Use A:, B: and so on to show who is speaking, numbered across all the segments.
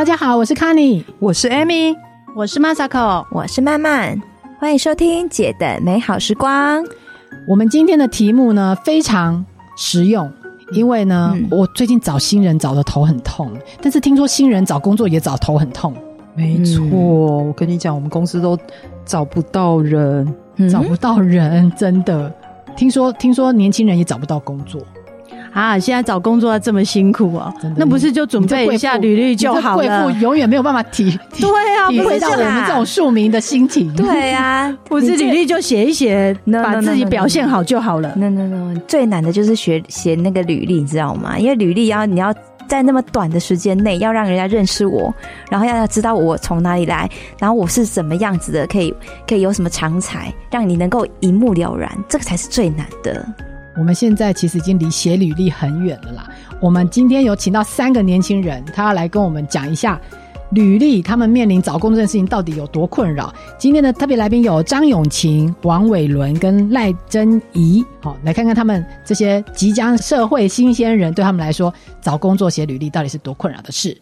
A: 大家好，我是 Kenny，
B: 我是 Amy，
C: 我是 Masako，
D: 我是曼曼，欢迎收听姐的美好时光。
A: 我们今天的题目呢，非常实用，因为呢，嗯、我最近找新人找的头很痛，但是听说新人找工作也找头很痛。
B: 没错，嗯、我跟你讲，我们公司都找不到人，
A: 嗯、找不到人，真的。听说听说年轻人也找不到工作。
C: 啊！现在找工作这么辛苦啊，真的，那不是就准备一下履历就好了？
A: 贵妇永远没有办法体
C: 对啊，
A: 体会到我们这种庶民的心情。
D: 对啊，
C: 不是履历就写一写，把自己表现好就好了。
D: No no no，最难的就是学写那个履历，你知道吗？因为履历要你要在那么短的时间内要让人家认识我，然后要知道我从哪里来，然后我是什么样子的，可以可以有什么长才，让你能够一目了然，这个才是最难的。
A: 我们现在其实已经离写履历很远了啦。我们今天有请到三个年轻人，他要来跟我们讲一下履历，他们面临找工作这件事情到底有多困扰。今天的特别来宾有张永晴、王伟伦跟赖珍仪。好，来看看他们这些即将社会新鲜人，对他们来说找工作写履历到底是多困扰的事。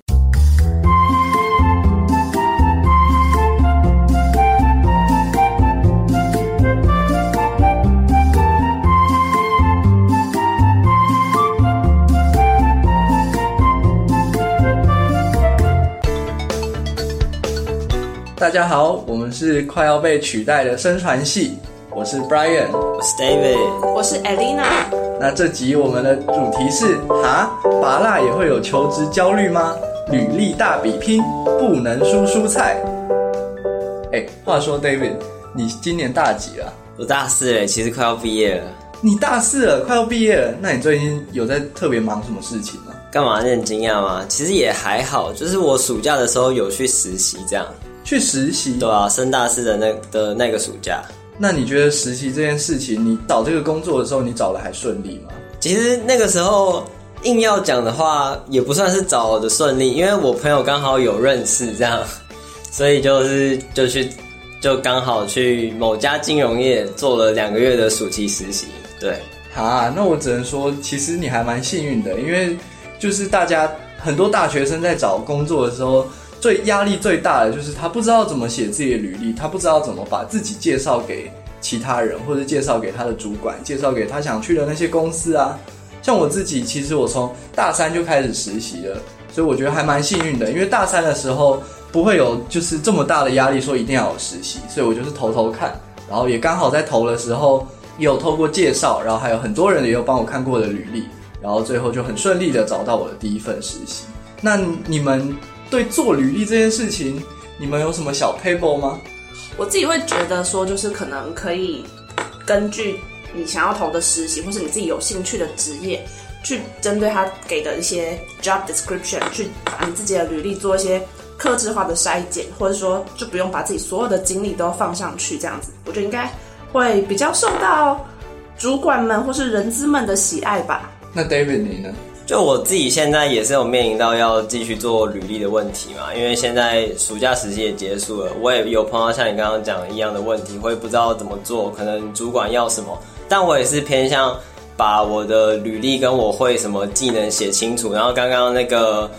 E: 大家好，我们是快要被取代的声传系。我是 Brian，
F: 我是 David，
G: 我是 Elena。
E: 那这集我们的主题是：哈，拔辣也会有求职焦虑吗？履历大比拼，不能输蔬菜。哎，话说 David，你今年大几了？
F: 我大四了，其实快要毕业了。
E: 你大四了，快要毕业了？那你最近有在特别忙什么事情吗？
F: 干嘛？你很惊讶吗？其实也还好，就是我暑假的时候有去实习，这样。
E: 去实习，
F: 对啊，升大四的那的那个暑假。
E: 那你觉得实习这件事情，你找这个工作的时候，你找的还顺利吗？
F: 其实那个时候硬要讲的话，也不算是找的顺利，因为我朋友刚好有认识这样，所以就是就去就刚好去某家金融业做了两个月的暑期实习。对，
E: 啊，那我只能说，其实你还蛮幸运的，因为就是大家很多大学生在找工作的时候。最压力最大的就是他不知道怎么写自己的履历，他不知道怎么把自己介绍给其他人，或者介绍给他的主管，介绍给他想去的那些公司啊。像我自己，其实我从大三就开始实习了，所以我觉得还蛮幸运的，因为大三的时候不会有就是这么大的压力，说一定要有实习，所以我就是投投看，然后也刚好在投的时候也有透过介绍，然后还有很多人也有帮我看过的履历，然后最后就很顺利的找到我的第一份实习。那你们？对做履历这件事情，你们有什么小撇步吗？
G: 我自己会觉得说，就是可能可以根据你想要投的实习，或是你自己有兴趣的职业，去针对他给的一些 job description，去把你自己的履历做一些克制化的筛检，或者说就不用把自己所有的精力都放上去，这样子，我觉得应该会比较受到主管们或是人资们的喜爱吧。
E: 那 David 你呢？
F: 就我自己现在也是有面临到要继续做履历的问题嘛，因为现在暑假实习也结束了，我也有碰到像你刚刚讲一样的问题，我也不知道怎么做，可能主管要什么，但我也是偏向把我的履历跟我会什么技能写清楚，然后刚刚那个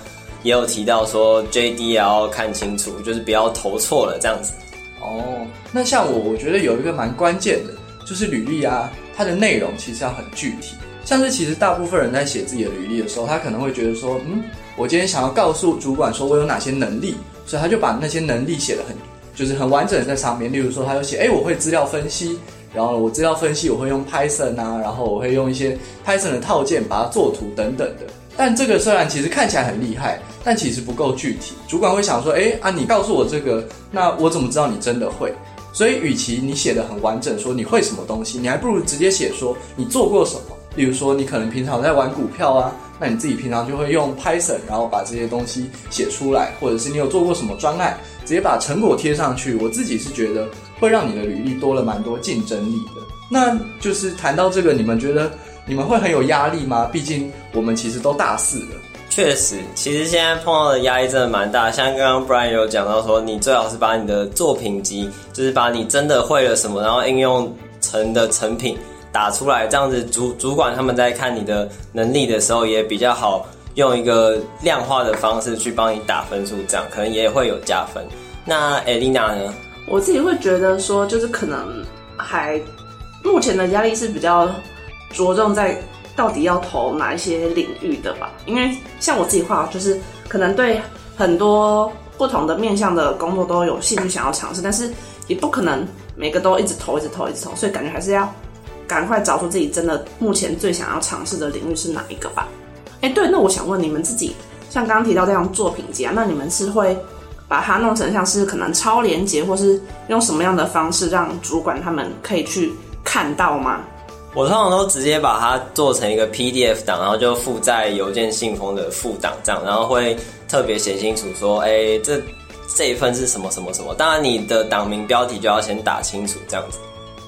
F: 也有提到说 JD 也要看清楚，就是不要投错了这样子。
E: 哦，那像我，我觉得有一个蛮关键的，就是履历啊，它的内容其实要很具体。像是其实大部分人在写自己的履历的时候，他可能会觉得说，嗯，我今天想要告诉主管说我有哪些能力，所以他就把那些能力写得很，就是很完整的在上面。例如说，他就写，哎，我会资料分析，然后我资料分析我会用 Python 啊，然后我会用一些 Python 的套件把它做图等等的。但这个虽然其实看起来很厉害，但其实不够具体。主管会想说，哎啊，你告诉我这个，那我怎么知道你真的会？所以，与其你写的很完整，说你会什么东西，你还不如直接写说你做过什么。例如说，你可能平常在玩股票啊，那你自己平常就会用 Python，然后把这些东西写出来，或者是你有做过什么专案，直接把成果贴上去。我自己是觉得会让你的履历多了蛮多竞争力的。那就是谈到这个，你们觉得你们会很有压力吗？毕竟我们其实都大四了。
F: 确实，其实现在碰到的压力真的蛮大。像刚刚 Brian 有讲到说，你最好是把你的作品集，就是把你真的会了什么，然后应用成的成品。打出来，这样子主主管他们在看你的能力的时候也比较好用一个量化的方式去帮你打分数，这样可能也会有加分。那 Elena 呢？
G: 我自己会觉得说，就是可能还目前的压力是比较着重在到底要投哪一些领域的吧。因为像我自己话，就是可能对很多不同的面向的工作都有兴趣想要尝试，但是也不可能每个都一直投、一直投、一直投，所以感觉还是要赶快找出自己真的目前最想要尝试的领域是哪一个吧。哎、对，那我想问你们自己，像刚刚提到这样作品集啊，那你们是会把它弄成像是可能超连结，或是用什么样的方式让主管他们可以去看到吗？
F: 我通常都直接把它做成一个 PDF 档，然后就附在邮件信封的附档这样，然后会特别写清楚说，哎、这这一份是什么什么什么。当然，你的档名标题就要先打清楚这样子。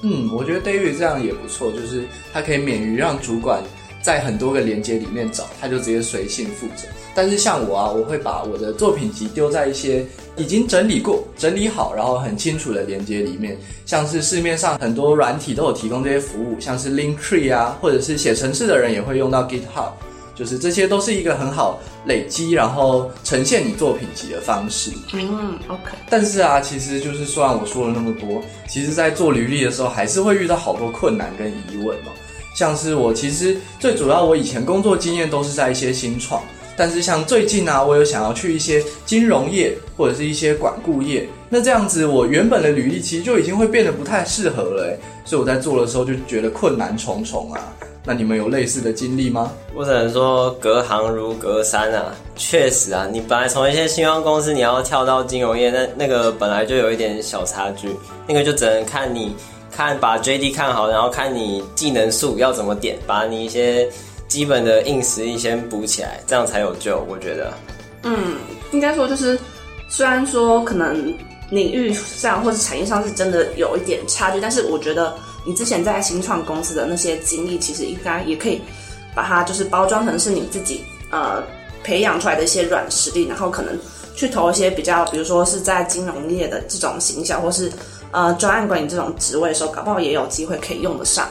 E: 嗯，我觉得 David 这样也不错，就是他可以免于让主管。在很多个连接里面找，他就直接随性负责。但是像我啊，我会把我的作品集丢在一些已经整理过、整理好，然后很清楚的连接里面。像是市面上很多软体都有提供这些服务，像是 Linktree 啊，或者是写程式的人也会用到 GitHub，就是这些都是一个很好累积然后呈现你作品集的方式。
G: 嗯，OK。
E: 但是啊，其实就是虽然我说了那么多，其实在做履历的时候，还是会遇到好多困难跟疑问哦。像是我其实最主要，我以前工作经验都是在一些新创，但是像最近啊，我有想要去一些金融业或者是一些管顾业，那这样子我原本的履历其实就已经会变得不太适合了，哎，所以我在做的时候就觉得困难重重啊。那你们有类似的经历吗？
F: 我只能说隔行如隔山啊，确实啊，你本来从一些新创公司你要跳到金融业，那那个本来就有一点小差距，那个就只能看你。看，把 JD 看好，然后看你技能树要怎么点，把你一些基本的硬实力先补起来，这样才有救。我觉得，
G: 嗯，应该说就是，虽然说可能领域上或者产业上是真的有一点差距，但是我觉得你之前在新创公司的那些经历，其实应该也可以把它就是包装成是你自己呃培养出来的一些软实力，然后可能去投一些比较，比如说是在金融业的这种行销，或是。呃，专案管理这种职位的时候，搞不好也有机会可以用得上。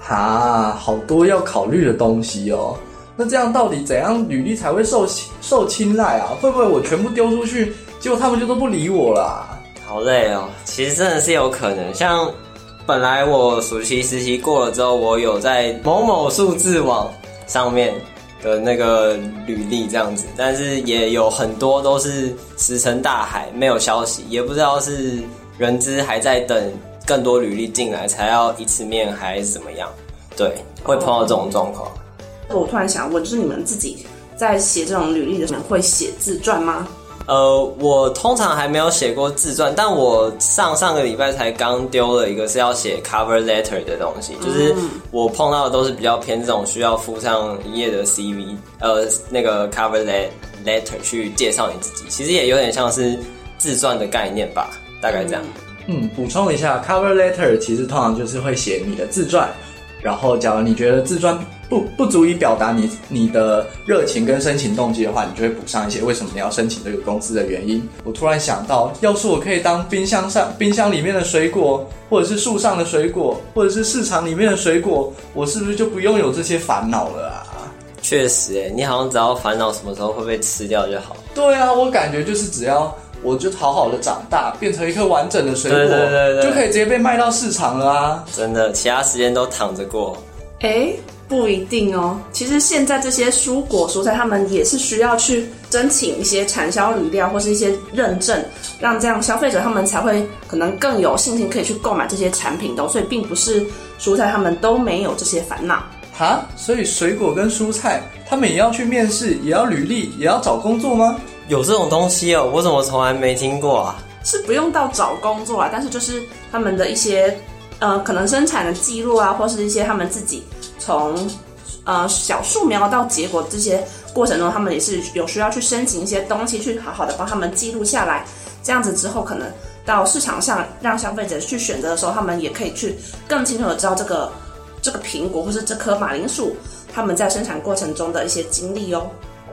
E: 哈，好多要考虑的东西哦。那这样到底怎样履历才会受受青睐啊？会不会我全部丢出去，结果他们就都不理我啦？
F: 好累哦。其实真的是有可能，像本来我暑期实习过了之后，我有在某某数字网上面的那个履历这样子，但是也有很多都是石沉大海，没有消息，也不知道是。人资还在等更多履历进来，才要一次面还是怎么样？对，会碰到这种状况。
G: 我突然想问，就是你们自己在写这种履历的时候，会写自传吗？
F: 呃，我通常还没有写过自传，但我上上个礼拜才刚丢了一个是要写 cover letter 的东西，就是我碰到的都是比较偏这种需要附上一页的 CV，呃，那个 cover letter 去介绍你自己，其实也有点像是自传的概念吧。大概这样。
E: 嗯，补充一下，cover letter 其实通常就是会写你的自传，然后假如你觉得自传不不足以表达你你的热情跟申请动机的话，你就会补上一些为什么你要申请这个公司的原因。我突然想到，要是我可以当冰箱上冰箱里面的水果，或者是树上的水果，或者是市场里面的水果，我是不是就不用有这些烦恼了啊？
F: 确实，哎，你好像只要烦恼什么时候会被吃掉就好。
E: 对啊，我感觉就是只要。我就好好的长大，变成一颗完整的水果，对对对对，就可以直接被卖到市场了啊！
F: 真的，其他时间都躺着过。
G: 哎，不一定哦。其实现在这些蔬果蔬菜，他们也是需要去申请一些产销履历或是一些认证，让这样消费者他们才会可能更有信心可以去购买这些产品的。所以，并不是蔬菜他们都没有这些烦恼。
E: 哈，所以水果跟蔬菜，他们也要去面试，也要履历，也要找工作吗？
F: 有这种东西哦，我怎么从来没听过啊？
G: 是不用到找工作啊，但是就是他们的一些呃，可能生产的记录啊，或是一些他们自己从呃小树苗到结果这些过程中，他们也是有需要去申请一些东西，去好好的帮他们记录下来。这样子之后，可能到市场上让消费者去选择的时候，他们也可以去更清楚的知道这个这个苹果或是这颗马铃薯他们在生产过程中的一些经历哦。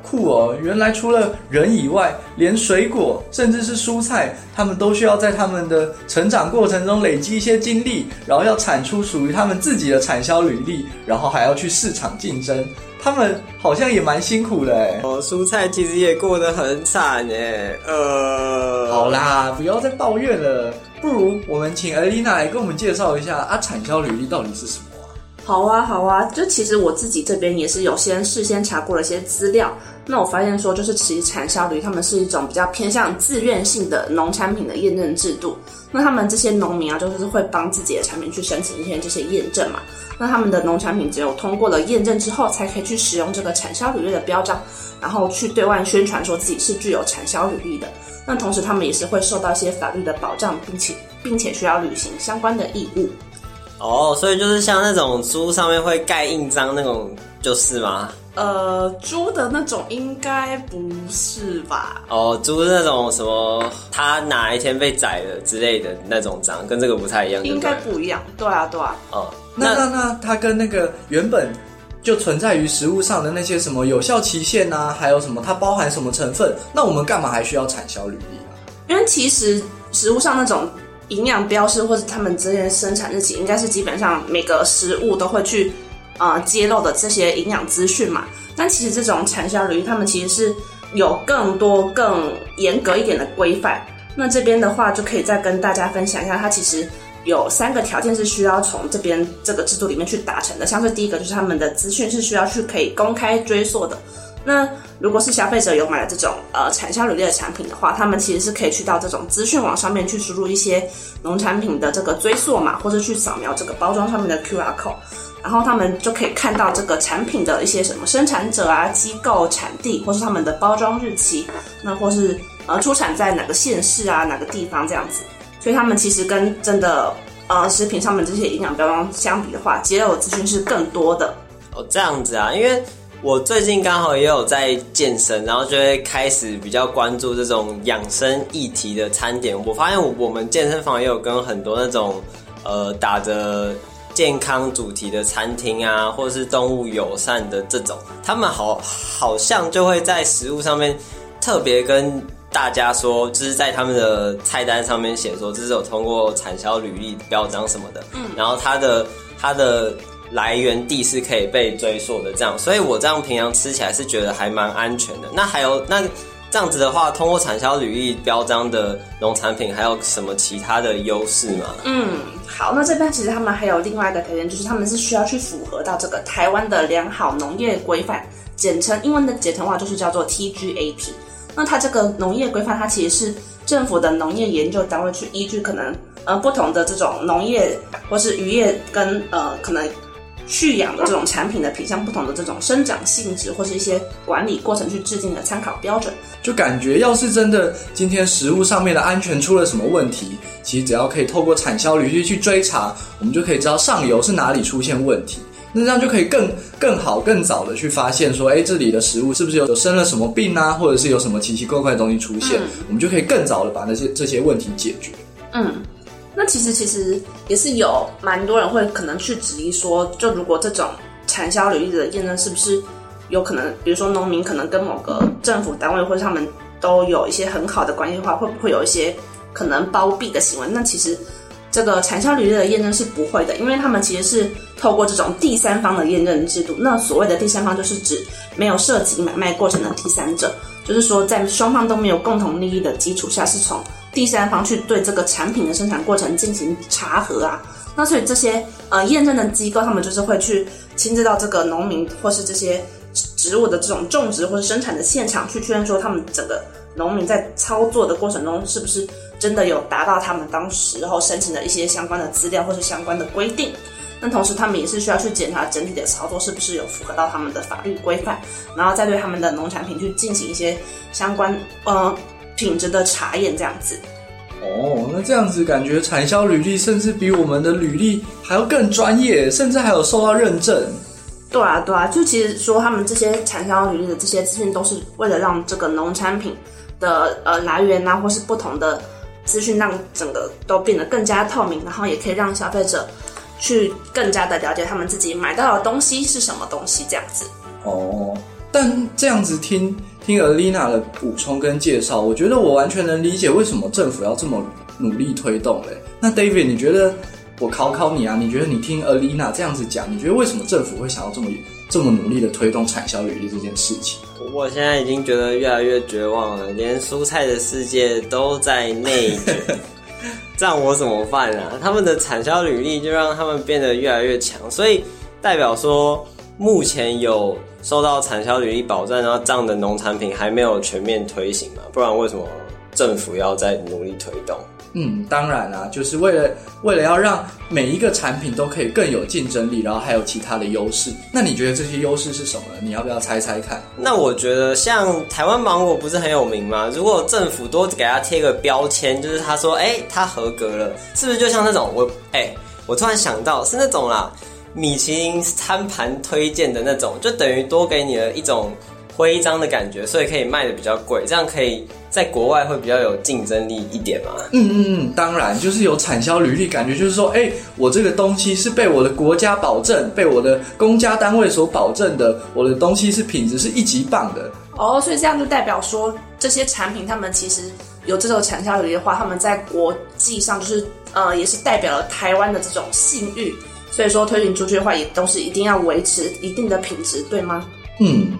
E: 酷哦！原来除了人以外，连水果甚至是蔬菜，他们都需要在他们的成长过程中累积一些经历，然后要产出属于他们自己的产销履历，然后还要去市场竞争。他们好像也蛮辛苦的哎。
F: 哦，蔬菜其实也过得很惨哎。呃，
E: 好啦，不要再抱怨了。不如我们请艾丽娜来跟我们介绍一下啊，产销履历到底是什么？
G: 好啊，好啊，就其实我自己这边也是有先事先查过了一些资料。那我发现说，就是其实产销履历他们是一种比较偏向自愿性的农产品的验证制度。那他们这些农民啊，就是会帮自己的产品去申请一些这些验证嘛。那他们的农产品只有通过了验证之后，才可以去使用这个产销履历的标章，然后去对外宣传说自己是具有产销履历的。那同时，他们也是会受到一些法律的保障，并且并且需要履行相关的义务。
F: 哦，所以就是像那种猪上面会盖印章那种，就是吗？
G: 呃，猪的那种应该不是吧？
F: 哦，猪那种什么，它哪一天被宰了之类的那种章，跟这个不太一样，
G: 应该不一样。对啊，对啊。
F: 哦，
E: 那那那它跟那个原本就存在于食物上的那些什么有效期限啊，还有什么它包含什么成分？那我们干嘛还需要产销履历啊？
G: 因为其实食物上那种。营养标示或者他们这些生产日期，应该是基本上每个食物都会去呃揭露的这些营养资讯嘛。但其实这种产销履历，他们其实是有更多更严格一点的规范。那这边的话，就可以再跟大家分享一下，它其实有三个条件是需要从这边这个制度里面去达成的。像是第一个，就是他们的资讯是需要去可以公开追溯的。那如果是消费者有买了这种呃产销履历的产品的话，他们其实是可以去到这种资讯网上面去输入一些农产品的这个追溯码，或者去扫描这个包装上面的 QR code，然后他们就可以看到这个产品的一些什么生产者啊、机构、产地，或是他们的包装日期，那或是呃出产在哪个县市啊、哪个地方这样子。所以他们其实跟真的呃食品上面这些营养标签相比的话，揭露的资讯是更多的。
F: 哦，这样子啊，因为。我最近刚好也有在健身，然后就会开始比较关注这种养生议题的餐点。我发现我们健身房也有跟很多那种呃打着健康主题的餐厅啊，或者是动物友善的这种，他们好好像就会在食物上面特别跟大家说，就是在他们的菜单上面写说这是有通过产销履历表彰什么的，嗯，然后他的他的。来源地是可以被追溯的，这样，所以我这样平常吃起来是觉得还蛮安全的。那还有，那这样子的话，通过产销履历标章的农产品，还有什么其他的优势吗？
G: 嗯，好，那这边其实他们还有另外一个条件，就是他们是需要去符合到这个台湾的良好农业规范，简称英文的简称话就是叫做 TGAP。那它这个农业规范，它其实是政府的农业研究单位去依据可能呃不同的这种农业或是渔业跟呃可能。畜养的这种产品的品相不同的这种生长性质或是一些管理过程去制定的参考标准，
E: 就感觉要是真的今天食物上面的安全出了什么问题，其实只要可以透过产销履历去追查，我们就可以知道上游是哪里出现问题，那这样就可以更更好更早的去发现说，哎，这里的食物是不是有有生了什么病啊，或者是有什么奇奇怪怪的东西出现，嗯、我们就可以更早的把那些这些问题解决。
G: 嗯。那其实其实也是有蛮多人会可能去质疑说，就如果这种产销履历的验证是不是有可能，比如说农民可能跟某个政府单位或者他们都有一些很好的关系的话，会不会有一些可能包庇的行为？那其实这个产销履历的验证是不会的，因为他们其实是透过这种第三方的验证制度。那所谓的第三方就是指没有涉及买卖过程的第三者，就是说在双方都没有共同利益的基础下，是从。第三方去对这个产品的生产过程进行查核啊，那所以这些呃验证的机构，他们就是会去亲自到这个农民或是这些植物的这种种植或者生产的现场去确认说，他们整个农民在操作的过程中是不是真的有达到他们当时候申请的一些相关的资料或是相关的规定。那同时他们也是需要去检查整体的操作是不是有符合到他们的法律规范，然后再对他们的农产品去进行一些相关呃。品质的查验这样子，
E: 哦，那这样子感觉产销履历甚至比我们的履历还要更专业，甚至还有受到认证。
G: 对啊，对啊，就其实说他们这些产销履历的这些资讯，都是为了让这个农产品的呃来源啊，或是不同的资讯，让整个都变得更加透明，然后也可以让消费者去更加的了解他们自己买到的东西是什么东西这样子。
E: 哦。但这样子听听 Alina 的补充跟介绍，我觉得我完全能理解为什么政府要这么努力推动嘞。那 David，你觉得我考考你啊？你觉得你听 Alina 这样子讲，你觉得为什么政府会想要这么这么努力的推动产销履历这件事情？
F: 我现在已经觉得越来越绝望了，连蔬菜的世界都在内卷，这样我怎么办啊？他们的产销履历就让他们变得越来越强，所以代表说目前有受到产销履历保障，然后这样的农产品还没有全面推行嘛？不然为什么政府要再努力推动？
E: 嗯，当然啦、啊，就是为了为了要让每一个产品都可以更有竞争力，然后还有其他的优势。那你觉得这些优势是什么呢？你要不要猜猜看？
F: 那我觉得像台湾芒果不是很有名吗？如果政府多给它贴个标签，就是他说，哎，它合格了，是不是就像那种我，哎，我突然想到是那种啦，米其林餐盘推荐的那种，就等于多给你了一种徽章的感觉，所以可以卖的比较贵，这样可以。在国外会比较有竞争力一点嘛？
E: 嗯嗯嗯，当然，就是有产销履历，感觉就是说，哎、欸，我这个东西是被我的国家保证，被我的公家单位所保证的，我的东西是品质是一级棒的。
G: 哦，所以这样就代表说，这些产品他们其实有这种产销履历的话，他们在国际上就是呃，也是代表了台湾的这种信誉。所以说推行出去的话，也都是一定要维持一定的品质，对吗？
E: 嗯。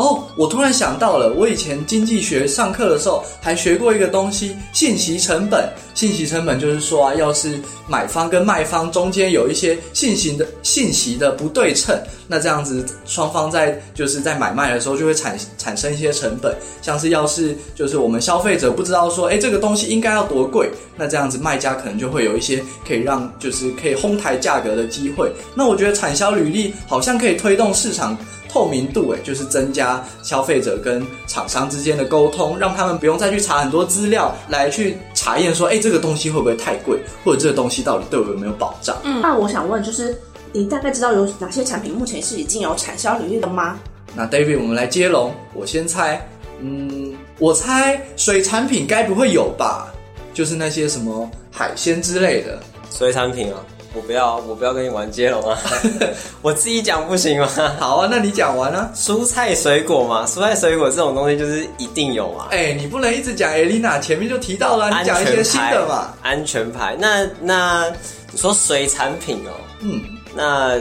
E: 哦，我突然想到了，我以前经济学上课的时候还学过一个东西——信息成本。信息成本就是说啊，要是买方跟卖方中间有一些信息的信息的不对称，那这样子双方在就是在买卖的时候就会产产生一些成本。像是要是就是我们消费者不知道说，哎，这个东西应该要多贵，那这样子卖家可能就会有一些可以让就是可以哄抬价格的机会。那我觉得产销履历好像可以推动市场。透明度，诶，就是增加消费者跟厂商之间的沟通，让他们不用再去查很多资料来去查验说，哎，这个东西会不会太贵，或者这个东西到底对我有没有保障？
G: 嗯，那我想问，就是你大概知道有哪些产品目前是已经有产销履历的吗？
E: 那 David，我们来接龙，我先猜，嗯，我猜水产品该不会有吧？就是那些什么海鲜之类的
F: 水产品啊。我不要，我不要跟你玩接龙啊！我自己讲不行吗？
E: 好啊，那你讲完啊。
F: 蔬菜水果嘛，蔬菜水果这种东西就是一定有嘛。
E: 哎、欸，你不能一直讲艾琳娜前面就提到了，你讲一些新的嘛。
F: 安全牌，那那你说水产品哦、喔，
E: 嗯，
F: 那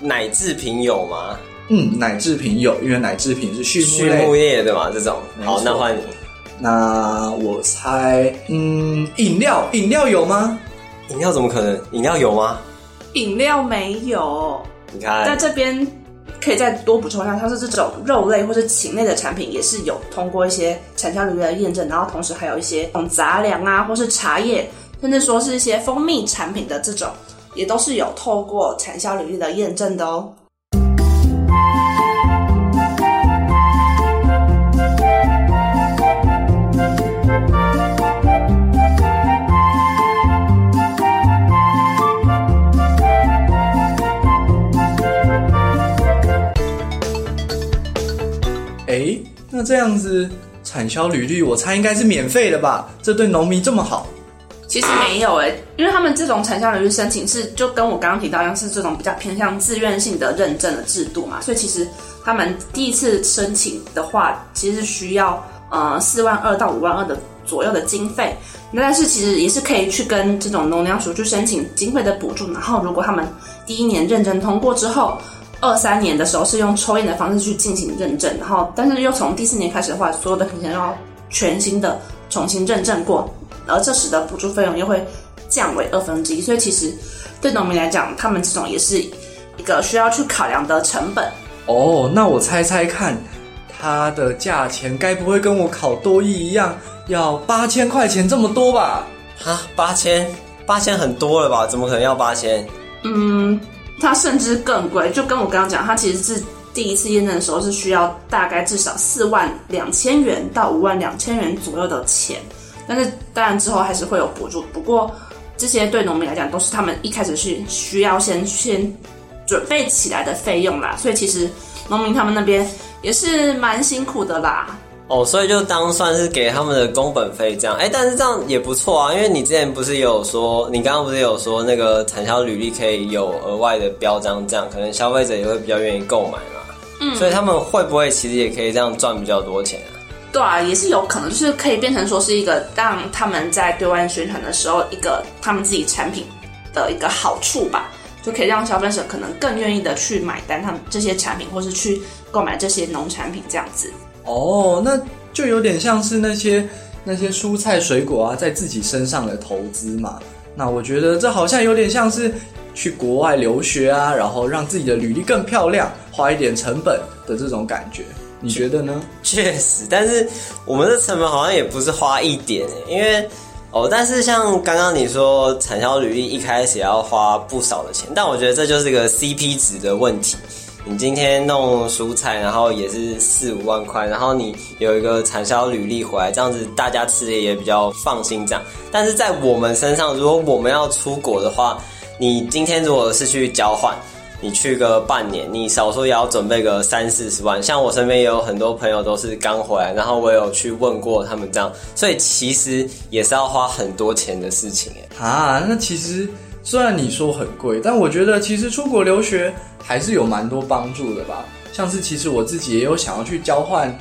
F: 奶制品有吗？
E: 嗯，奶制品有，因为奶制品是畜
F: 畜牧业的嘛，这种。好，那换你。
E: 那我猜，嗯，饮料，饮料有吗？
F: 饮料怎么可能？饮料有吗？
G: 饮料没有。
F: 你看，
G: 在这边可以再多补充一下，它是这种肉类或是禽类的产品，也是有通过一些产销履历的验证，然后同时还有一些种杂粮啊，或是茶叶，甚至说是一些蜂蜜产品的这种，也都是有透过产销履历的验证的哦。
E: 哎，那这样子产销履历，我猜应该是免费的吧？这对农民这么好？
G: 其实没有哎，因为他们这种产销履历申请是就跟我刚刚提到一样，是这种比较偏向自愿性的认证的制度嘛，所以其实他们第一次申请的话，其实需要呃四万二到五万二的左右的经费。那但是其实也是可以去跟这种农粮署去申请经费的补助，然后如果他们第一年认证通过之后。二三年的时候是用抽验的方式去进行认证，然后但是又从第四年开始的话，所有的品项要全新的重新认证过，而这时的补助费用又会降为二分之一，所以其实对农民来讲，他们这种也是一个需要去考量的成本。
E: 哦，那我猜猜看，它的价钱该不会跟我考多艺一样，要八千块钱这么多吧？
F: 哈，八千，八千很多了吧？怎么可能要八千？
G: 嗯。它甚至更贵，就跟我刚刚讲，它其实是第一次验证的时候是需要大概至少四万两千元到五万两千元左右的钱，但是当然之后还是会有补助。不过这些对农民来讲都是他们一开始是需要先先准备起来的费用啦，所以其实农民他们那边也是蛮辛苦的啦。
F: 哦，所以就当算是给他们的工本费这样，哎，但是这样也不错啊，因为你之前不是有说，你刚刚不是有说那个产销履历可以有额外的标章，这样可能消费者也会比较愿意购买嘛。嗯，所以他们会不会其实也可以这样赚比较多钱啊？
G: 对啊，也是有可能，就是可以变成说是一个让他们在对外宣传的时候，一个他们自己产品的一个好处吧，就可以让消费者可能更愿意的去买单他们这些产品，或是去购买这些农产品这样子。
E: 哦，那就有点像是那些那些蔬菜水果啊，在自己身上的投资嘛。那我觉得这好像有点像是去国外留学啊，然后让自己的履历更漂亮，花一点成本的这种感觉。你觉得呢？
F: 确实，但是我们的成本好像也不是花一点，因为哦，但是像刚刚你说产销履历一开始要花不少的钱，但我觉得这就是个 CP 值的问题。你今天弄蔬菜，然后也是四五万块，然后你有一个产销履历回来，这样子大家吃的也比较放心。这样，但是在我们身上，如果我们要出国的话，你今天如果是去交换。你去个半年，你少说也要准备个三四十万。像我身边也有很多朋友都是刚回来，然后我有去问过他们这样，所以其实也是要花很多钱的事情哎。
E: 啊，那其实虽然你说很贵，但我觉得其实出国留学还是有蛮多帮助的吧。像是其实我自己也有想要去交换，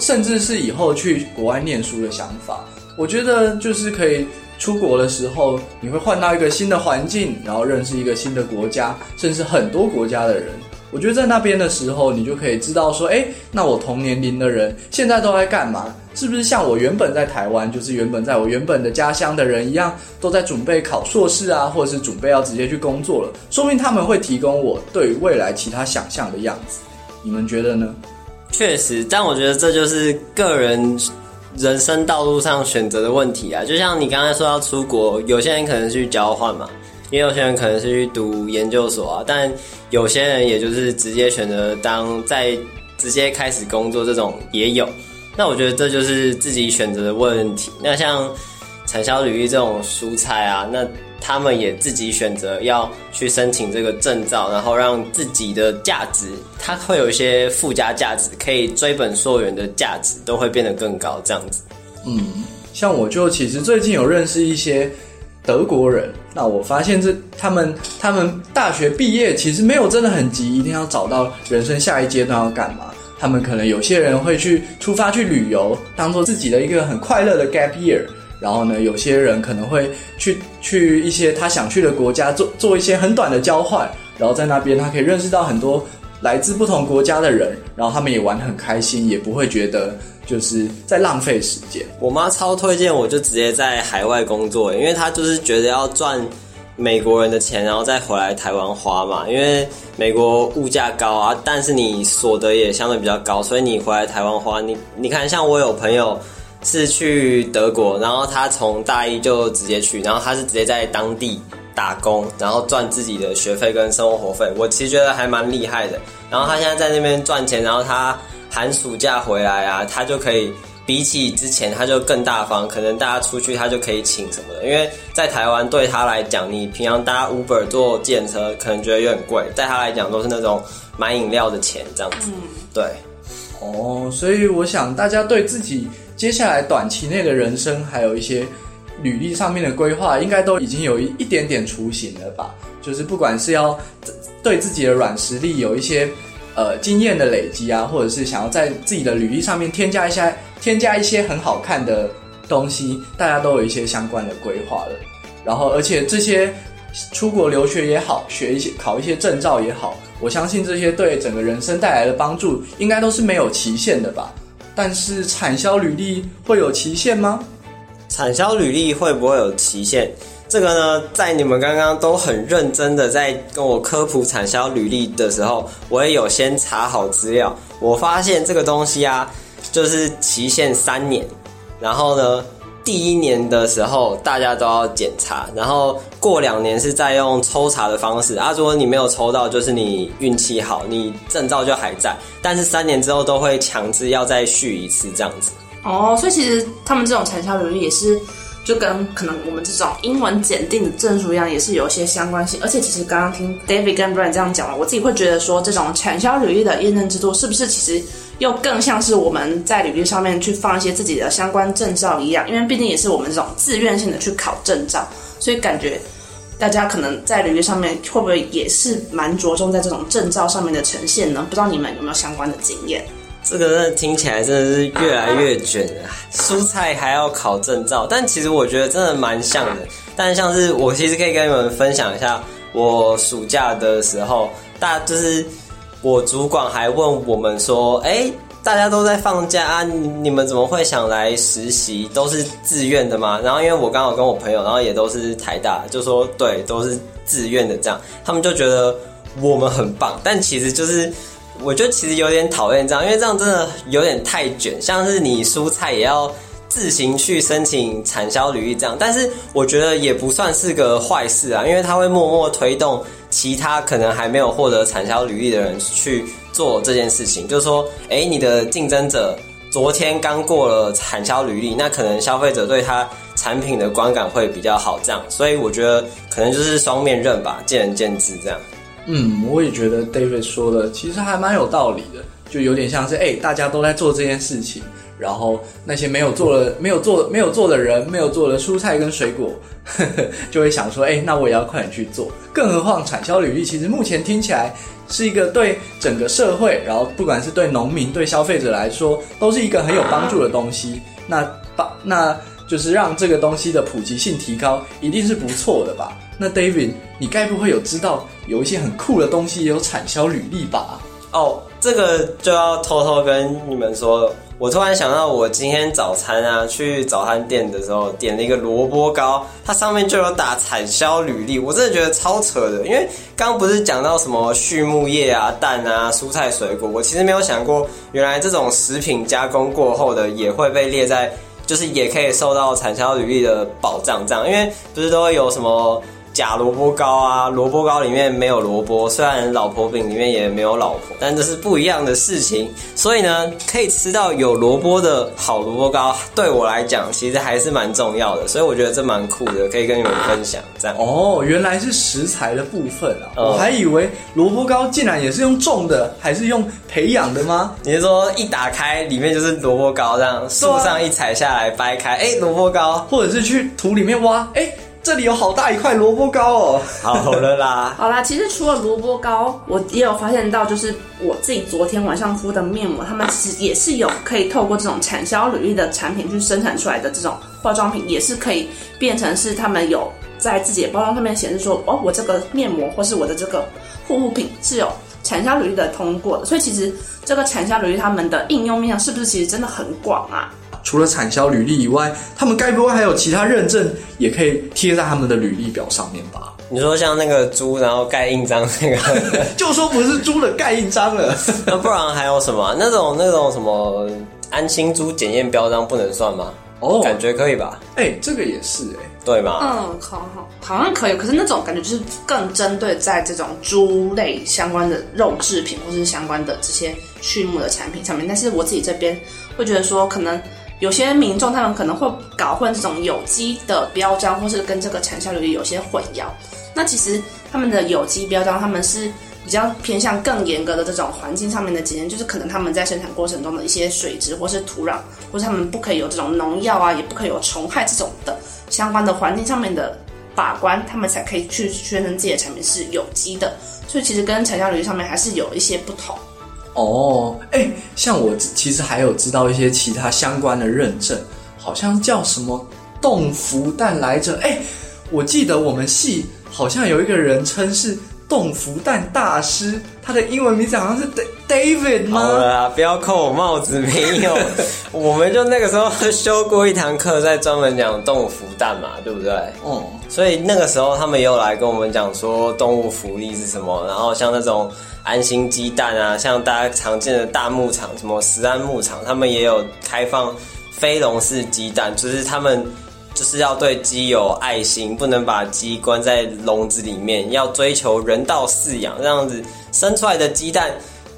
E: 甚至是以后去国外念书的想法。我觉得就是可以。出国的时候，你会换到一个新的环境，然后认识一个新的国家，甚至很多国家的人。我觉得在那边的时候，你就可以知道说，诶，那我同年龄的人现在都在干嘛？是不是像我原本在台湾，就是原本在我原本的家乡的人一样，都在准备考硕士啊，或者是准备要直接去工作了？说明他们会提供我对未来其他想象的样子。你们觉得呢？
F: 确实，但我觉得这就是个人。人生道路上选择的问题啊，就像你刚才说要出国，有些人可能去交换嘛，也有些人可能是去读研究所啊，但有些人也就是直接选择当在直接开始工作这种也有。那我觉得这就是自己选择的问题。那像产销履历这种蔬菜啊，那。他们也自己选择要去申请这个证照，然后让自己的价值，它会有一些附加价值，可以追本溯源的价值都会变得更高，这样子。
E: 嗯，像我就其实最近有认识一些德国人，那我发现这他们他们大学毕业其实没有真的很急，一定要找到人生下一阶段要干嘛。他们可能有些人会去出发去旅游，当做自己的一个很快乐的 gap year。然后呢，有些人可能会去去一些他想去的国家做做一些很短的交换，然后在那边他可以认识到很多来自不同国家的人，然后他们也玩得很开心，也不会觉得就是在浪费时间。
F: 我妈超推荐我就直接在海外工作，因为她就是觉得要赚美国人的钱，然后再回来台湾花嘛，因为美国物价高啊，但是你所得也相对比较高，所以你回来台湾花，你你看像我有朋友。是去德国，然后他从大一就直接去，然后他是直接在当地打工，然后赚自己的学费跟生活费。我其实觉得还蛮厉害的。然后他现在在那边赚钱，然后他寒暑假回来啊，他就可以比起之前他就更大方，可能大家出去他就可以请什么的。因为在台湾对他来讲，你平常搭 Uber 坐计程车可能觉得有点贵，在他来讲都是那种买饮料的钱这样子。嗯，对。
E: 哦，所以我想大家对自己。接下来短期内的人生，还有一些履历上面的规划，应该都已经有一点点雏形了吧？就是不管是要对自己的软实力有一些呃经验的累积啊，或者是想要在自己的履历上面添加一些添加一些很好看的东西，大家都有一些相关的规划了。然后，而且这些出国留学也好，学一些考一些证照也好，我相信这些对整个人生带来的帮助，应该都是没有期限的吧？但是产销履历会有期限吗？
F: 产销履历会不会有期限？这个呢，在你们刚刚都很认真的在跟我科普产销履历的时候，我也有先查好资料。我发现这个东西啊，就是期限三年。然后呢，第一年的时候大家都要检查，然后过两年是再用抽查的方式啊。如果你没有抽到，就是你运气好，你证照就还在。但是三年之后都会强制要再续一次这样子。
G: 哦，所以其实他们这种产销履历也是就跟可能我们这种英文检定的证书一样，也是有一些相关性。而且其实刚刚听 David 跟 Brian 这样讲了，我自己会觉得说，这种产销履历的验证制度是不是其实？又更像是我们在履历上面去放一些自己的相关证照一样，因为毕竟也是我们这种自愿性的去考证照，所以感觉大家可能在履历上面会不会也是蛮着重在这种证照上面的呈现呢？不知道你们有没有相关的经验？
F: 这个真的听起来真的是越来越卷了，蔬菜还要考证照，但其实我觉得真的蛮像的。但像是我其实可以跟你们分享一下，我暑假的时候，大就是我主管还问我们说，哎。大家都在放假啊，你你们怎么会想来实习？都是自愿的吗？然后因为我刚好跟我朋友，然后也都是台大，就说对，都是自愿的这样，他们就觉得我们很棒。但其实就是，我觉得其实有点讨厌这样，因为这样真的有点太卷，像是你蔬菜也要自行去申请产销履历这样。但是我觉得也不算是个坏事啊，因为它会默默推动其他可能还没有获得产销履历的人去。做这件事情，就是说，哎，你的竞争者昨天刚过了产销履历，那可能消费者对他产品的观感会比较好，这样，所以我觉得可能就是双面刃吧，见仁见智这样。
E: 嗯，我也觉得 David 说的其实还蛮有道理的，就有点像是，哎，大家都在做这件事情。然后那些没有做了、没有做、没有做的人，没有做的蔬菜跟水果，呵呵，就会想说：哎，那我也要快点去做。更何况产销履历，其实目前听起来是一个对整个社会，然后不管是对农民、对消费者来说，都是一个很有帮助的东西。那把那就是让这个东西的普及性提高，一定是不错的吧？那 David，你该不会有知道有一些很酷的东西也有产销履历吧？
F: 哦，这个就要偷偷跟你们说。我突然想到，我今天早餐啊，去早餐店的时候点了一个萝卜糕，它上面就有打产销履历，我真的觉得超扯的。因为刚刚不是讲到什么畜牧业啊、蛋啊、蔬菜水果，我其实没有想过，原来这种食品加工过后的也会被列在，就是也可以受到产销履历的保障。这样，因为不是都会有什么。假萝卜糕啊，萝卜糕里面没有萝卜，虽然老婆饼里面也没有老婆，但这是不一样的事情。所以呢，可以吃到有萝卜的好萝卜糕，对我来讲其实还是蛮重要的。所以我觉得这蛮酷的，可以跟你们分享。这样
E: 哦，原来是食材的部分啊，嗯、我还以为萝卜糕竟然也是用种的，还是用培养的吗？
F: 你是说一打开里面就是萝卜糕，这样树上一采下来掰开，哎，萝卜糕，
E: 或者是去土里面挖，哎。这里有好大一块萝卜糕哦！
F: 好了啦，
G: 好啦，其实除了萝卜糕，我也有发现到，就是我自己昨天晚上敷的面膜，他们其实也是有可以透过这种产销履历的产品去生产出来的这种化妆品，也是可以变成是他们有在自己的包装上面显示说，哦，我这个面膜或是我的这个护肤品是有产销履历的通过的，所以其实这个产销履历他们的应用面向是不是其实真的很广啊？
E: 除了产销履历以外，他们该不会还有其他认证也可以贴在他们的履历表上面吧？
F: 你说像那个猪，然后盖印章那个，
E: 就说不是猪的盖印章了。
F: 那不然还有什么？那种那种什么安心猪检验标章不能算吗？哦，感觉可以吧？
E: 哎、欸，这个也是哎、欸，
F: 对吧？
G: 嗯，好好，好像可以。可是那种感觉就是更针对在这种猪类相关的肉制品，或是相关的这些畜牧的产品上面。但是我自己这边会觉得说，可能。有些民众他们可能会搞混这种有机的标章，或是跟这个产销履历有些混淆。那其实他们的有机标章，他们是比较偏向更严格的这种环境上面的检验，就是可能他们在生产过程中的一些水质，或是土壤，或是他们不可以有这种农药啊，也不可以有虫害这种的相关的环境上面的把关，他们才可以去宣称自己的产品是有机的。所以其实跟产销履历上面还是有一些不同。
E: 哦，哎，像我其实还有知道一些其他相关的认证，好像叫什么动福蛋来着？哎，我记得我们系好像有一个人称是动福蛋大师，他的英文名字好像是 David 吗？
F: 好了，不要扣我帽子，没有，我们就那个时候修过一堂课，在专门讲动物福蛋嘛，对不对？哦、嗯，所以那个时候他们也有来跟我们讲说动物福利是什么，然后像那种。安心鸡蛋啊，像大家常见的大牧场，什么石安牧场，他们也有开放飞龙式鸡蛋，就是他们就是要对鸡有爱心，不能把鸡关在笼子里面，要追求人道饲养，这样子生出来的鸡蛋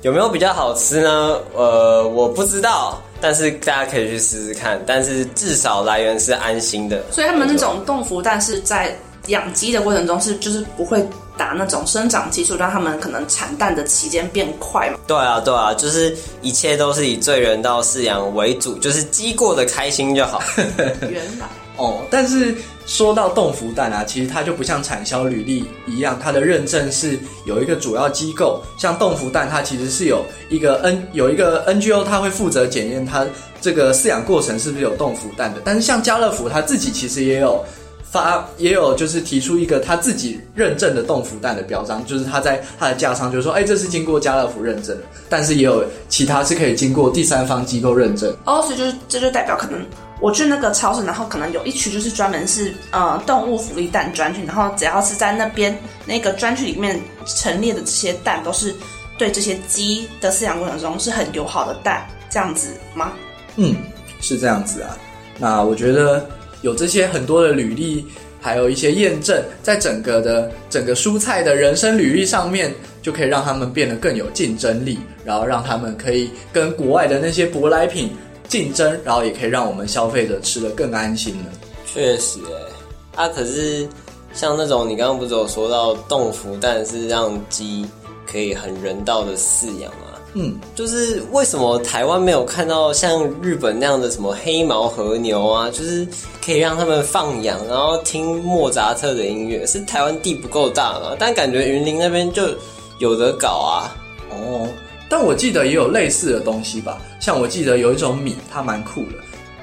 F: 有没有比较好吃呢？呃，我不知道，但是大家可以去试试看，但是至少来源是安心的。
G: 所以他们那种动福蛋是在养鸡的过程中是就是不会。打那种生长激素，让他们可能产蛋的期间变快嘛？
F: 对啊，对啊，就是一切都是以最人道饲养为主，就是鸡过得开心就好。
G: 原来
E: 哦，但是说到冻福蛋啊，其实它就不像产销履历一样，它的认证是有一个主要机构，像冻福蛋，它其实是有一个 N 有一个 NGO，它会负责检验它这个饲养过程是不是有冻福蛋的。但是像家乐福，它自己其实也有发，也有就是提出一个他自己认证的冻福蛋的标章，就是他在他的架上就是说，哎，这是经过家乐福认证的。但是也有其他是可以经过第三方机构认证。
G: 哦，所以就是这就代表可能。我去那个超市，然后可能有一区就是专门是呃动物福利蛋专区，然后只要是在那边那个专区里面陈列的这些蛋，都是对这些鸡的饲养过程中是很友好的蛋，这样子吗？
E: 嗯，是这样子啊。那我觉得有这些很多的履历，还有一些验证，在整个的整个蔬菜的人生履历上面，就可以让他们变得更有竞争力，然后让他们可以跟国外的那些舶来品。竞争，然后也可以让我们消费者吃得更安心了。
F: 确实，哎，啊，可是像那种你刚刚不是有说到豆腐蛋是让鸡可以很人道的饲养吗？
E: 嗯，
F: 就是为什么台湾没有看到像日本那样的什么黑毛和牛啊？就是可以让他们放养，然后听莫扎特的音乐，是台湾地不够大吗？但感觉云林那边就有得搞啊。
E: 哦。但我记得也有类似的东西吧，像我记得有一种米，它蛮酷的。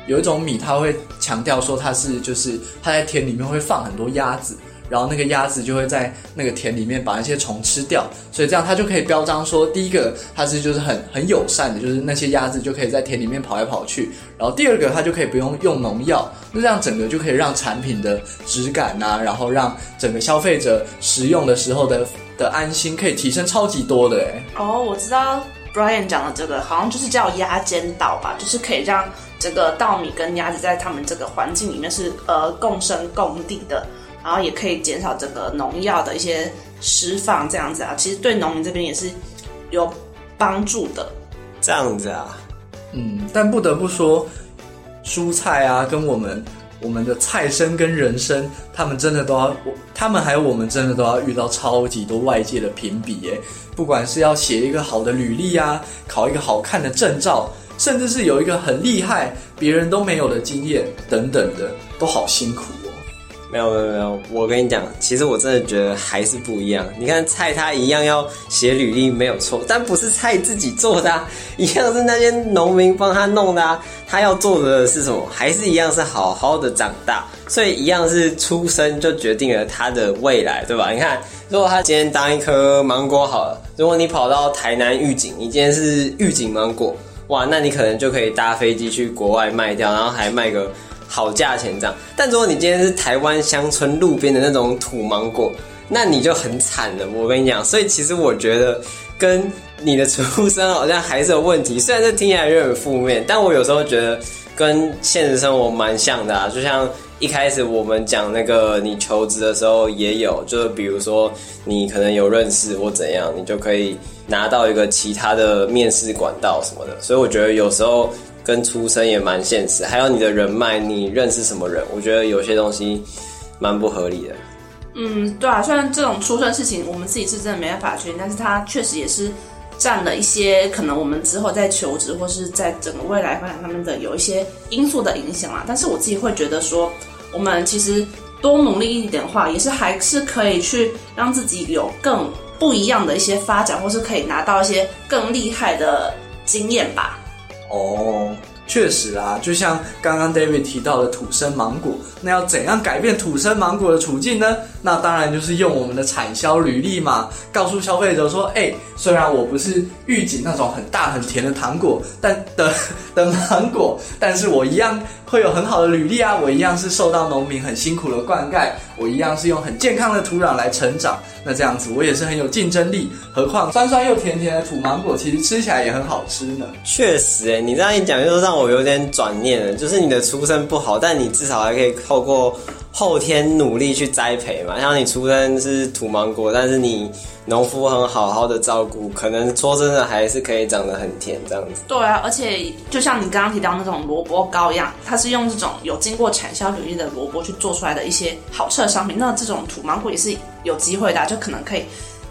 E: 有一种米，它会强调说它是，就是它在田里面会放很多鸭子，然后那个鸭子就会在那个田里面把那些虫吃掉，所以这样它就可以标章说，第一个它是就是很很友善的，就是那些鸭子就可以在田里面跑来跑去，然后第二个它就可以不用用农药，那这样整个就可以让产品的质感呐、啊，然后让整个消费者食用的时候的。的安心可以提升超级多的哎
G: 哦，我知道 Brian 讲的这个好像就是叫鸭尖稻吧，就是可以让这个稻米跟鸭子在他们这个环境里面是呃共生共地的，然后也可以减少这个农药的一些释放，这样子啊，其实对农民这边也是有帮助的。
F: 这样子啊，
E: 嗯，但不得不说，蔬菜啊跟我们。我们的菜生跟人生，他们真的都要，他们还有我们真的都要遇到超级多外界的评比耶。不管是要写一个好的履历啊，考一个好看的证照，甚至是有一个很厉害、别人都没有的经验等等的，都好辛苦。
F: 没有没有没有，我跟你讲，其实我真的觉得还是不一样。你看菜，他一样要写履历没有错，但不是菜自己做的啊，一样是那些农民帮他弄的啊。他要做的是什么？还是一样是好好的长大，所以一样是出生就决定了他的未来，对吧？你看，如果他今天当一颗芒果好了，如果你跑到台南预警，你今天是预警芒果，哇，那你可能就可以搭飞机去国外卖掉，然后还卖个。好价钱这样，但如果你今天是台湾乡村路边的那种土芒果，那你就很惨了。我跟你讲，所以其实我觉得跟你的出身好像还是有问题。虽然这听起来有点负面，但我有时候觉得跟现实生活蛮像的啊。就像一开始我们讲那个你求职的时候也有，就是比如说你可能有认识或怎样，你就可以拿到一个其他的面试管道什么的。所以我觉得有时候。跟出身也蛮现实，还有你的人脉，你认识什么人？我觉得有些东西蛮不合理的。
G: 嗯，对啊，虽然这种出身事情我们自己是真的没办法确定，但是它确实也是占了一些可能我们之后在求职或是在整个未来发展上面的有一些因素的影响啊。但是我自己会觉得说，我们其实多努力一点的话，也是还是可以去让自己有更不一样的一些发展，或是可以拿到一些更厉害的经验吧。
E: 哦，确实啊，就像刚刚 David 提到的土生芒果，那要怎样改变土生芒果的处境呢？那当然就是用我们的产销履历嘛，告诉消费者说，哎、虽然我不是预警那种很大很甜的糖果，但的 的芒果，但是我一样会有很好的履历啊，我一样是受到农民很辛苦的灌溉，我一样是用很健康的土壤来成长。那这样子，我也是很有竞争力。何况酸酸又甜甜的土芒果，其实吃起来也很好吃呢。
F: 确实，哎，你这样一讲，就让我有点转念了。就是你的出身不好，但你至少还可以透过后天努力去栽培嘛。像你出生是土芒果，但是你农夫很好好的照顾，可能说真的还是可以长得很甜这样子。
G: 对啊，而且就像你刚刚提到那种萝卜糕一样，它是用这种有经过产销履历的萝卜去做出来的一些好吃的商品。那这种土芒果也是有机会的，就可能可以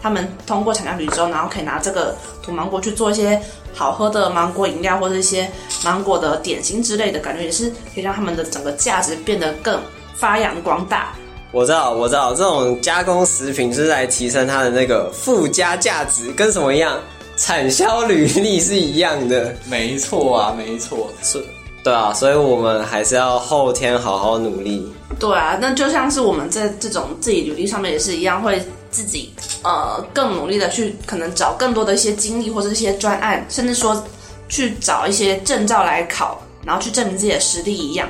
G: 他们通过产销履之后，然后可以拿这个土芒果去做一些好喝的芒果饮料，或者一些芒果的点心之类的，感觉也是可以让他们的整个价值变得更发扬光大。
F: 我知道，我知道，这种加工食品是来提升它的那个附加价值，跟什么一样？产销履历是一样的。
E: 没错啊，没错，
F: 是，对啊，所以我们还是要后天好好努力。
G: 对啊，那就像是我们在这种自己履历上面也是一样，会自己呃更努力的去可能找更多的一些经历或者一些专案，甚至说去找一些证照来考，然后去证明自己的实力一样。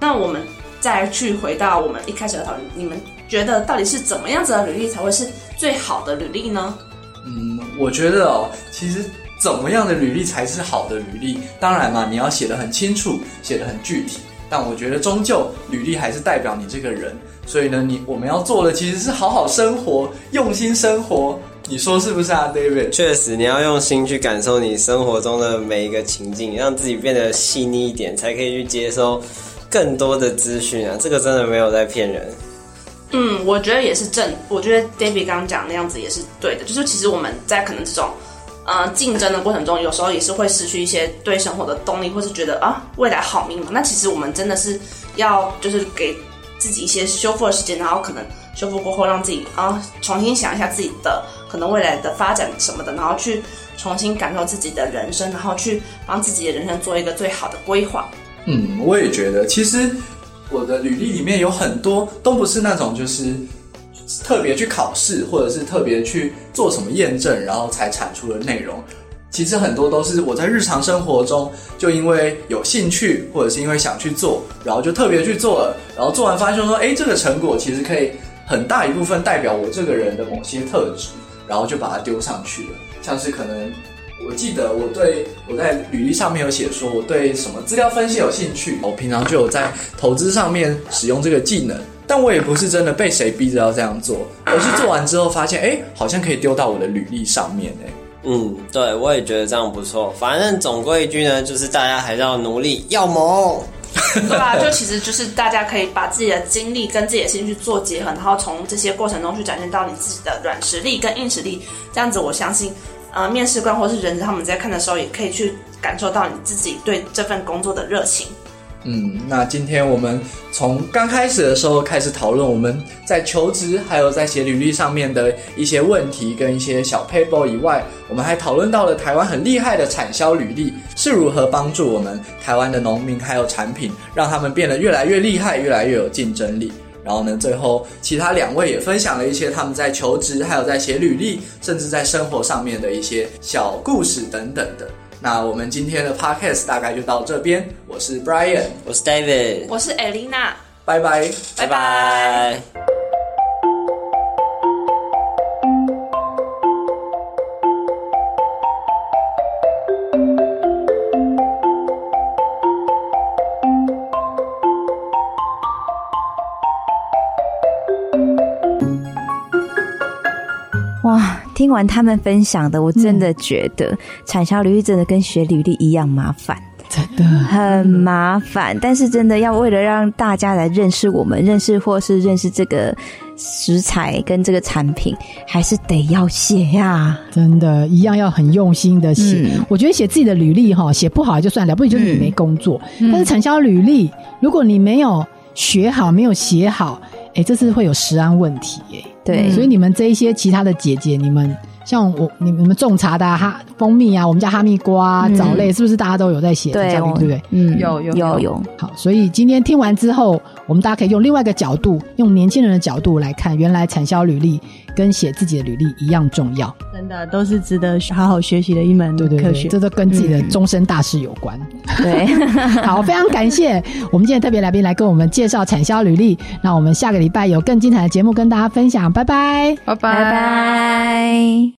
G: 那我们。再去回到我们一开始的讨论，你们觉得到底是怎么样子的履历才会是最好的履历呢？
E: 嗯，我觉得哦，其实怎么样的履历才是好的履历？当然嘛，你要写得很清楚，写得很具体。但我觉得终究履历还是代表你这个人。所以呢，你我们要做的其实是好好生活，用心生活。你说是不是啊，David？
F: 确实，你要用心去感受你生活中的每一个情境，让自己变得细腻一点，才可以去接收。更多的资讯啊，这个真的没有在骗人。
G: 嗯，我觉得也是正。我觉得 David 刚刚讲那样子也是对的，就是其实我们在可能这种呃竞争的过程中，有时候也是会失去一些对生活的动力，或是觉得啊未来好迷茫。那其实我们真的是要就是给自己一些修复的时间，然后可能修复过后，让自己啊重新想一下自己的可能未来的发展什么的，然后去重新感受自己的人生，然后去帮自己的人生做一个最好的规划。
E: 嗯，我也觉得，其实我的履历里面有很多都不是那种就是特别去考试，或者是特别去做什么验证，然后才产出的内容。其实很多都是我在日常生活中就因为有兴趣，或者是因为想去做，然后就特别去做了，然后做完发现说，哎，这个成果其实可以很大一部分代表我这个人的某些特质，然后就把它丢上去了，像是可能。我记得我对我在履历上面有写说，我对什么资料分析有兴趣，我平常就有在投资上面使用这个技能，但我也不是真的被谁逼着要这样做，而是做完之后发现，哎，好像可以丢到我的履历上面，哎，
F: 嗯，对，我也觉得这样不错。反正总归一句呢，就是大家还是要努力，要猛，
G: 对吧？就其实就是大家可以把自己的经历跟自己的兴趣做结合，然后从这些过程中去展现到你自己的软实力跟硬实力，这样子我相信。呃，面试官或是人他们在看的时候，也可以去感受到你自己对这份工作的热情。
E: 嗯，那今天我们从刚开始的时候开始讨论我们在求职还有在写履历上面的一些问题跟一些小 paper 以外，我们还讨论到了台湾很厉害的产销履历是如何帮助我们台湾的农民还有产品，让他们变得越来越厉害，越来越有竞争力。然后呢，最后其他两位也分享了一些他们在求职，还有在写履历，甚至在生活上面的一些小故事等等的。那我们今天的 podcast 大概就到这边。我是 Brian，
F: 我是 David，
G: 我是 Elena，
E: 拜拜，
G: 拜拜。
D: 听完他们分享的，我真的觉得产销履历真的跟学履历一样麻烦，
A: 真的
D: 很麻烦。但是真的要为了让大家来认识我们，认识或是认识这个食材跟这个产品，还是得要写呀。
A: 真的，一样要很用心的写。嗯、我觉得写自己的履历哈，写不好就算了，不然就是你没工作。嗯、但是产销履历，如果你没有学好，没有写好。哎，这是会有食安问题耶，
D: 对，
A: 所以你们这一些其他的姐姐，你们像我，你们种茶的哈蜂蜜啊，我们家哈密瓜、啊、藻类，是不是大家都有在写？
D: 对，对不对？
B: 嗯，有有
D: 有有。
A: 好，所以今天听完之后，我们大家可以用另外一个角度，用年轻人的角度来看，原来产销履历跟写自己的履历一样重要，
C: 真的都是值得好好学习的一门科学，对对对，这都跟自己的终身大事有关。
D: 嗯、对，
A: 好，非常感谢我们今天特别来宾来跟我们介绍产销履历，那我们下个礼拜有更精彩的节目跟大家分享，拜拜，
B: 拜拜。
D: 拜拜。